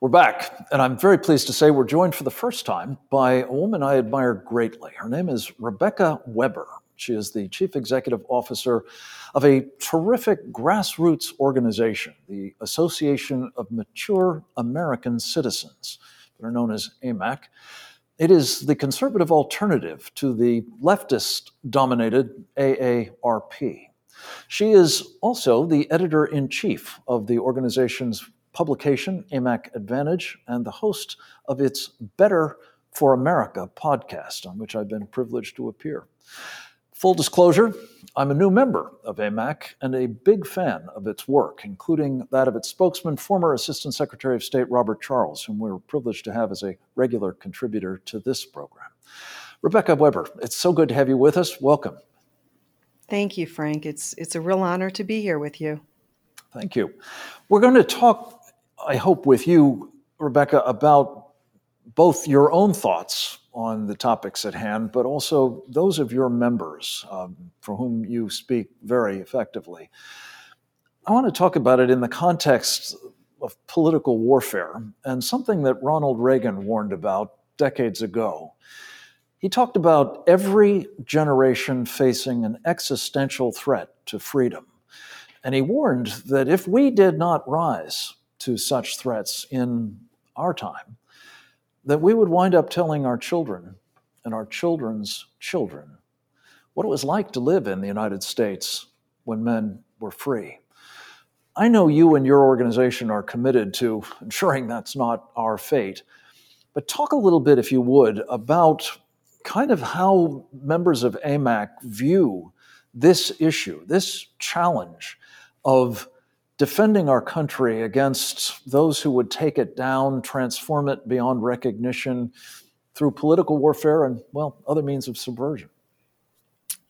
We're back, and I'm very pleased to say we're joined for the first time by a woman I admire greatly. Her name is Rebecca Weber. She is the Chief Executive Officer of a terrific grassroots organization, the Association of Mature American Citizens, are known as AMAC. It is the conservative alternative to the leftist dominated AARP. She is also the editor in chief of the organization's publication, AMAC Advantage, and the host of its Better for America podcast, on which I've been privileged to appear. Full disclosure, I'm a new member of AMAC and a big fan of its work, including that of its spokesman, former Assistant Secretary of State Robert Charles, whom we're privileged to have as a regular contributor to this program. Rebecca Weber, it's so good to have you with us. Welcome. Thank you, Frank. It's, it's a real honor to be here with you. Thank you. We're going to talk I hope with you, Rebecca, about both your own thoughts on the topics at hand, but also those of your members um, for whom you speak very effectively. I want to talk about it in the context of political warfare and something that Ronald Reagan warned about decades ago. He talked about every generation facing an existential threat to freedom. And he warned that if we did not rise to such threats in our time, that we would wind up telling our children and our children's children what it was like to live in the United States when men were free. I know you and your organization are committed to ensuring that's not our fate, but talk a little bit, if you would, about kind of how members of AMAC view this issue, this challenge of defending our country against those who would take it down, transform it beyond recognition through political warfare and, well, other means of subversion?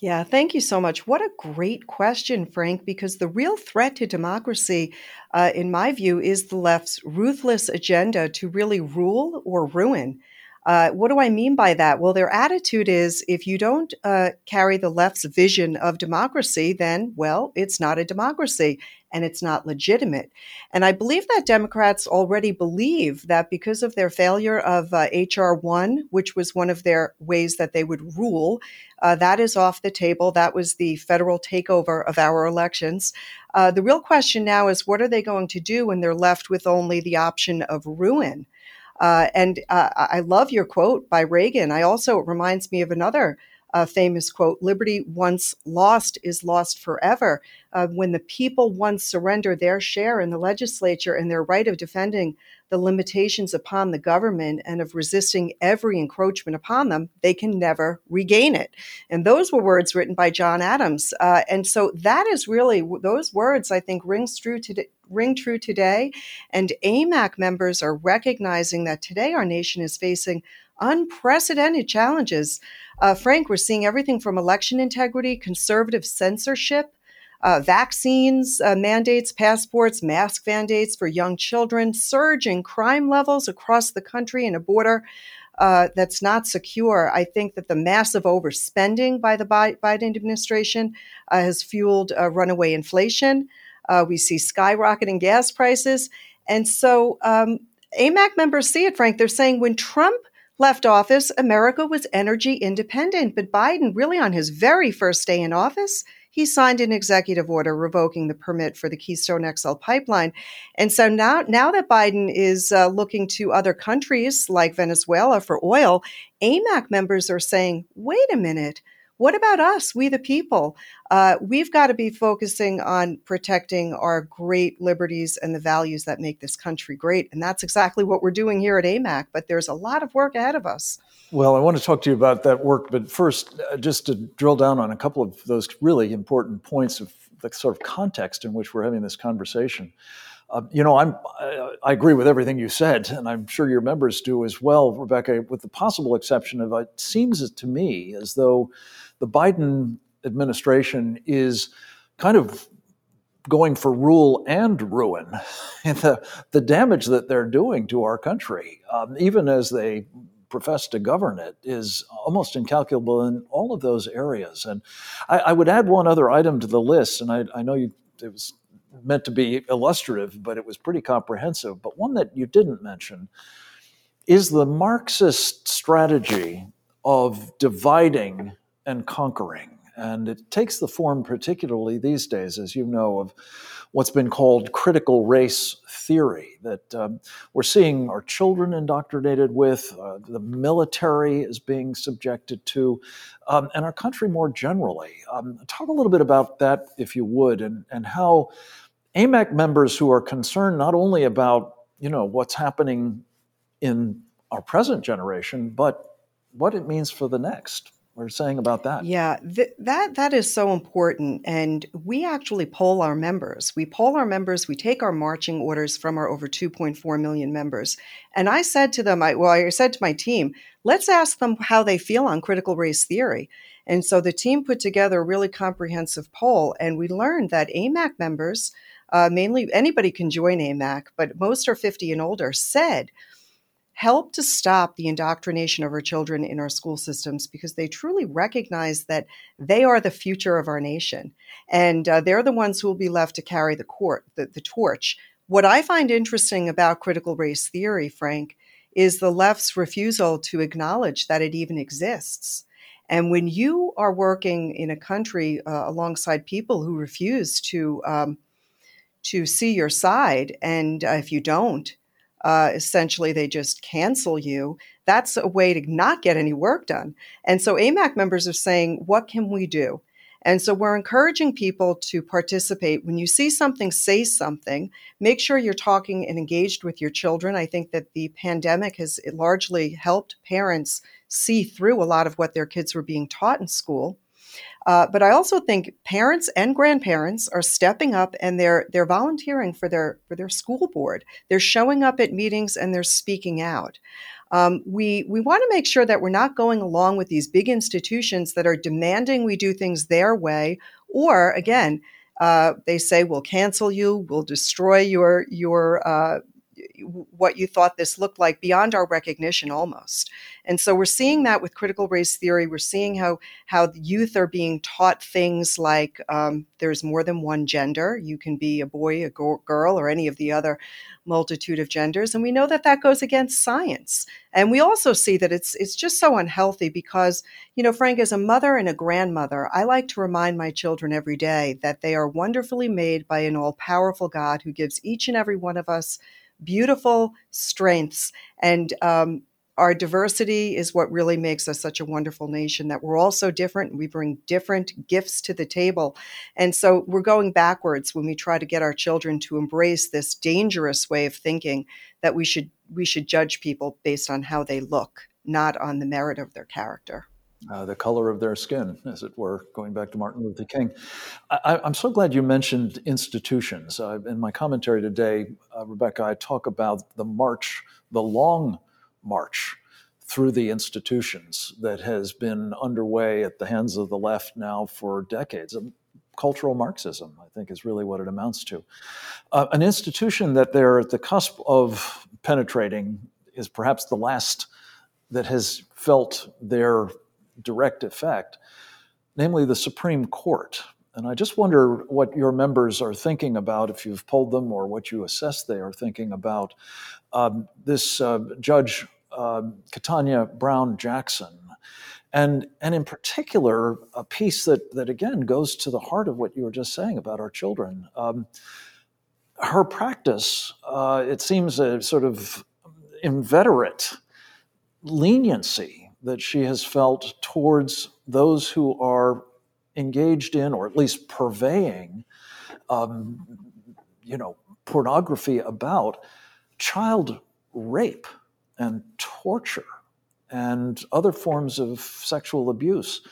Yeah, thank you so much. What a great question, Frank, because the real threat to democracy, uh, in my view, is the left's ruthless agenda to really rule or ruin. Uh, what do I mean by that? Well, their attitude is if you don't uh, carry the left's vision of democracy, then, well, it's not a democracy and it's not legitimate. And I believe that Democrats already believe that because of their failure of uh, H.R. 1, which was one of their ways that they would rule, uh, that is off the table. That was the federal takeover of our elections. Uh, the real question now is what are they going to do when they're left with only the option of ruin? Uh, and uh, I love your quote by Reagan. I also, it reminds me of another uh, famous quote Liberty once lost is lost forever. Uh, when the people once surrender their share in the legislature and their right of defending the limitations upon the government and of resisting every encroachment upon them, they can never regain it. And those were words written by John Adams. Uh, and so that is really, those words, I think, rings true today. Ring true today. And AMAC members are recognizing that today our nation is facing unprecedented challenges. Uh, Frank, we're seeing everything from election integrity, conservative censorship, uh, vaccines uh, mandates, passports, mask mandates for young children, surge in crime levels across the country and a border uh, that's not secure. I think that the massive overspending by the Biden administration uh, has fueled uh, runaway inflation. Uh, we see skyrocketing gas prices. And so um, AMAC members see it, Frank. They're saying when Trump left office, America was energy independent. But Biden, really on his very first day in office, he signed an executive order revoking the permit for the Keystone XL pipeline. And so now, now that Biden is uh, looking to other countries like Venezuela for oil, AMAC members are saying, wait a minute. What about us, we the people? Uh, we've got to be focusing on protecting our great liberties and the values that make this country great. And that's exactly what we're doing here at AMAC. But there's a lot of work ahead of us. Well, I want to talk to you about that work. But first, uh, just to drill down on a couple of those really important points of the sort of context in which we're having this conversation. Uh, you know, I'm, I, I, agree with everything you said, and I'm sure your members do as well, Rebecca, with the possible exception of it seems to me as though the Biden administration is kind of going for rule and ruin. the, the damage that they're doing to our country, um, even as they profess to govern it, is almost incalculable in all of those areas. And I, I would add one other item to the list, and I, I know you, it was meant to be illustrative, but it was pretty comprehensive. But one that you didn't mention is the Marxist strategy of dividing and conquering. And it takes the form, particularly these days, as you know, of what's been called critical race theory that um, we're seeing our children indoctrinated with, uh, the military is being subjected to, um, and our country more generally. Um, talk a little bit about that, if you would, and, and how AMAC members who are concerned not only about you know what's happening in our present generation, but what it means for the next were saying about that. Yeah, th- that that is so important, and we actually poll our members. We poll our members. We take our marching orders from our over 2.4 million members, and I said to them, I, well, I said to my team, let's ask them how they feel on critical race theory. And so the team put together a really comprehensive poll, and we learned that AMAC members, uh, mainly anybody can join AMAC, but most are 50 and older, said help to stop the indoctrination of our children in our school systems because they truly recognize that they are the future of our nation. And uh, they're the ones who will be left to carry the, court, the, the torch. What I find interesting about critical race theory, Frank, is the left's refusal to acknowledge that it even exists. And when you are working in a country uh, alongside people who refuse to um, to see your side, and uh, if you don't, uh, essentially they just cancel you, that's a way to not get any work done. And so AMAC members are saying, what can we do? And so we're encouraging people to participate. When you see something, say something. Make sure you're talking and engaged with your children. I think that the pandemic has largely helped parents see through a lot of what their kids were being taught in school. Uh, but I also think parents and grandparents are stepping up and they're they're volunteering for their for their school board. They're showing up at meetings and they're speaking out. Um, we we want to make sure that we're not going along with these big institutions that are demanding we do things their way, or again, uh, they say we'll cancel you, we'll destroy your your uh, what you thought this looked like beyond our recognition almost. And so we're seeing that with critical race theory. We're seeing how how youth are being taught things like um, there's more than one gender. You can be a boy, a girl, or any of the other multitude of genders, and we know that that goes against science. And we also see that it's it's just so unhealthy because you know, Frank, as a mother and a grandmother, I like to remind my children every day that they are wonderfully made by an all powerful God who gives each and every one of us beautiful strengths. And um, our diversity is what really makes us such a wonderful nation that we're all so different we bring different gifts to the table and so we're going backwards when we try to get our children to embrace this dangerous way of thinking that we should we should judge people based on how they look not on the merit of their character uh, the color of their skin, as it were, going back to Martin Luther King. I, am so glad you mentioned institutions. Uh, in my commentary today, uh, Rebecca, I talk about the march, the long march through the institutions that has been underway at the hands of the left now for decades. Cultural Marxism, I think, is really what it amounts to. Uh, an institution that they're at the cusp of penetrating is perhaps the last that has felt their direct effect, namely the Supreme Court. And I just wonder what your members are thinking about, if you've polled them, or what you assess they are thinking about um, this uh, Judge uh, Brown Jackson. And, and in particular, a piece that, that again goes to the heart of what you were just saying about our children. Um, her practice, uh, it seems a sort of inveterate leniency that she has felt towards those who are engaged in, or at least purveying, um, you know, pornography about child rape and torture and other forms of sexual abuse.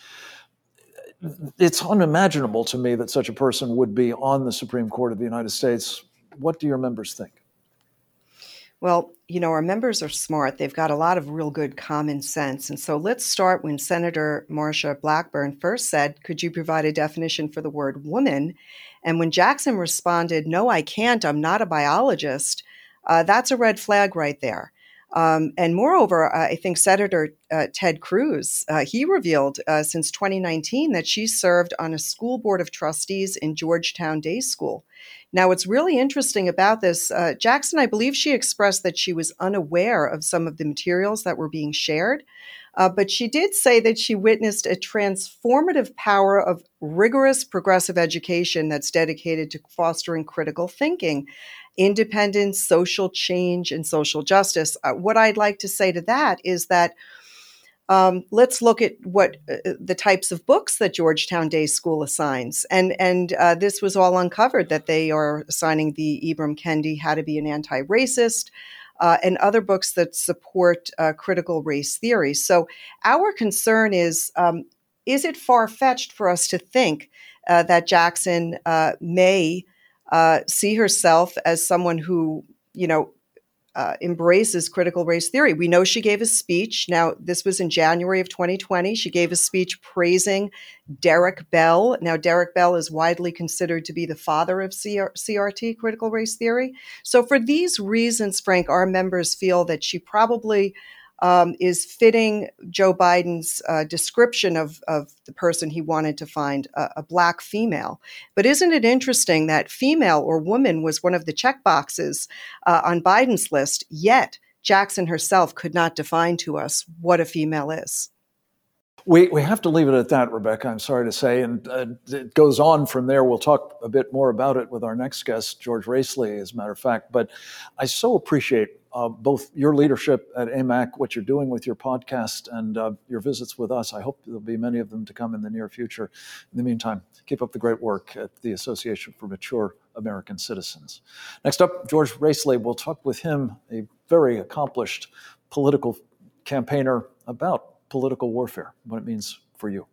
It's unimaginable to me that such a person would be on the Supreme Court of the United States. What do your members think? Well, you know, our members are smart. They've got a lot of real good common sense. And so let's start when Senator Marsha Blackburn first said, Could you provide a definition for the word woman? And when Jackson responded, No, I can't. I'm not a biologist, uh, that's a red flag right there. Um, and moreover, I think Senator uh, Ted Cruz, uh, he revealed uh, since 2019 that she served on a school board of trustees in Georgetown Day School. Now, what's really interesting about this, uh, Jackson, I believe she expressed that she was unaware of some of the materials that were being shared. Uh, but she did say that she witnessed a transformative power of rigorous progressive education that's dedicated to fostering critical thinking, independence, social change, and social justice. Uh, what I'd like to say to that is that. Um, let's look at what uh, the types of books that Georgetown Day School assigns, and and uh, this was all uncovered that they are assigning the Ibram Kendi How to Be an Anti-Racist, uh, and other books that support uh, critical race theory. So, our concern is um, is it far fetched for us to think uh, that Jackson uh, may uh, see herself as someone who, you know, uh, embraces critical race theory. We know she gave a speech. Now, this was in January of 2020. She gave a speech praising Derek Bell. Now, Derek Bell is widely considered to be the father of CR- CRT, critical race theory. So, for these reasons, Frank, our members feel that she probably um, is fitting Joe Biden's uh, description of, of the person he wanted to find, a, a, black female. But isn't it interesting that female or woman was one of the check boxes uh, on Biden's list, yet Jackson herself could not define to us what a female is? We, we have to leave it at that, Rebecca, I'm sorry to say. And uh, it goes on from there. We'll talk a bit more about it with our next guest, George Rasley, as a matter of fact. But I so appreciate uh, both your leadership at AMAC, what you're doing with your podcast, and uh, your visits with us. I hope there'll be many of them to come in the near future. In the meantime, keep up the great work at the Association for Mature American Citizens. Next up, George Rasley. We'll talk with him, a very accomplished political campaigner, about political warfare, what it means for you.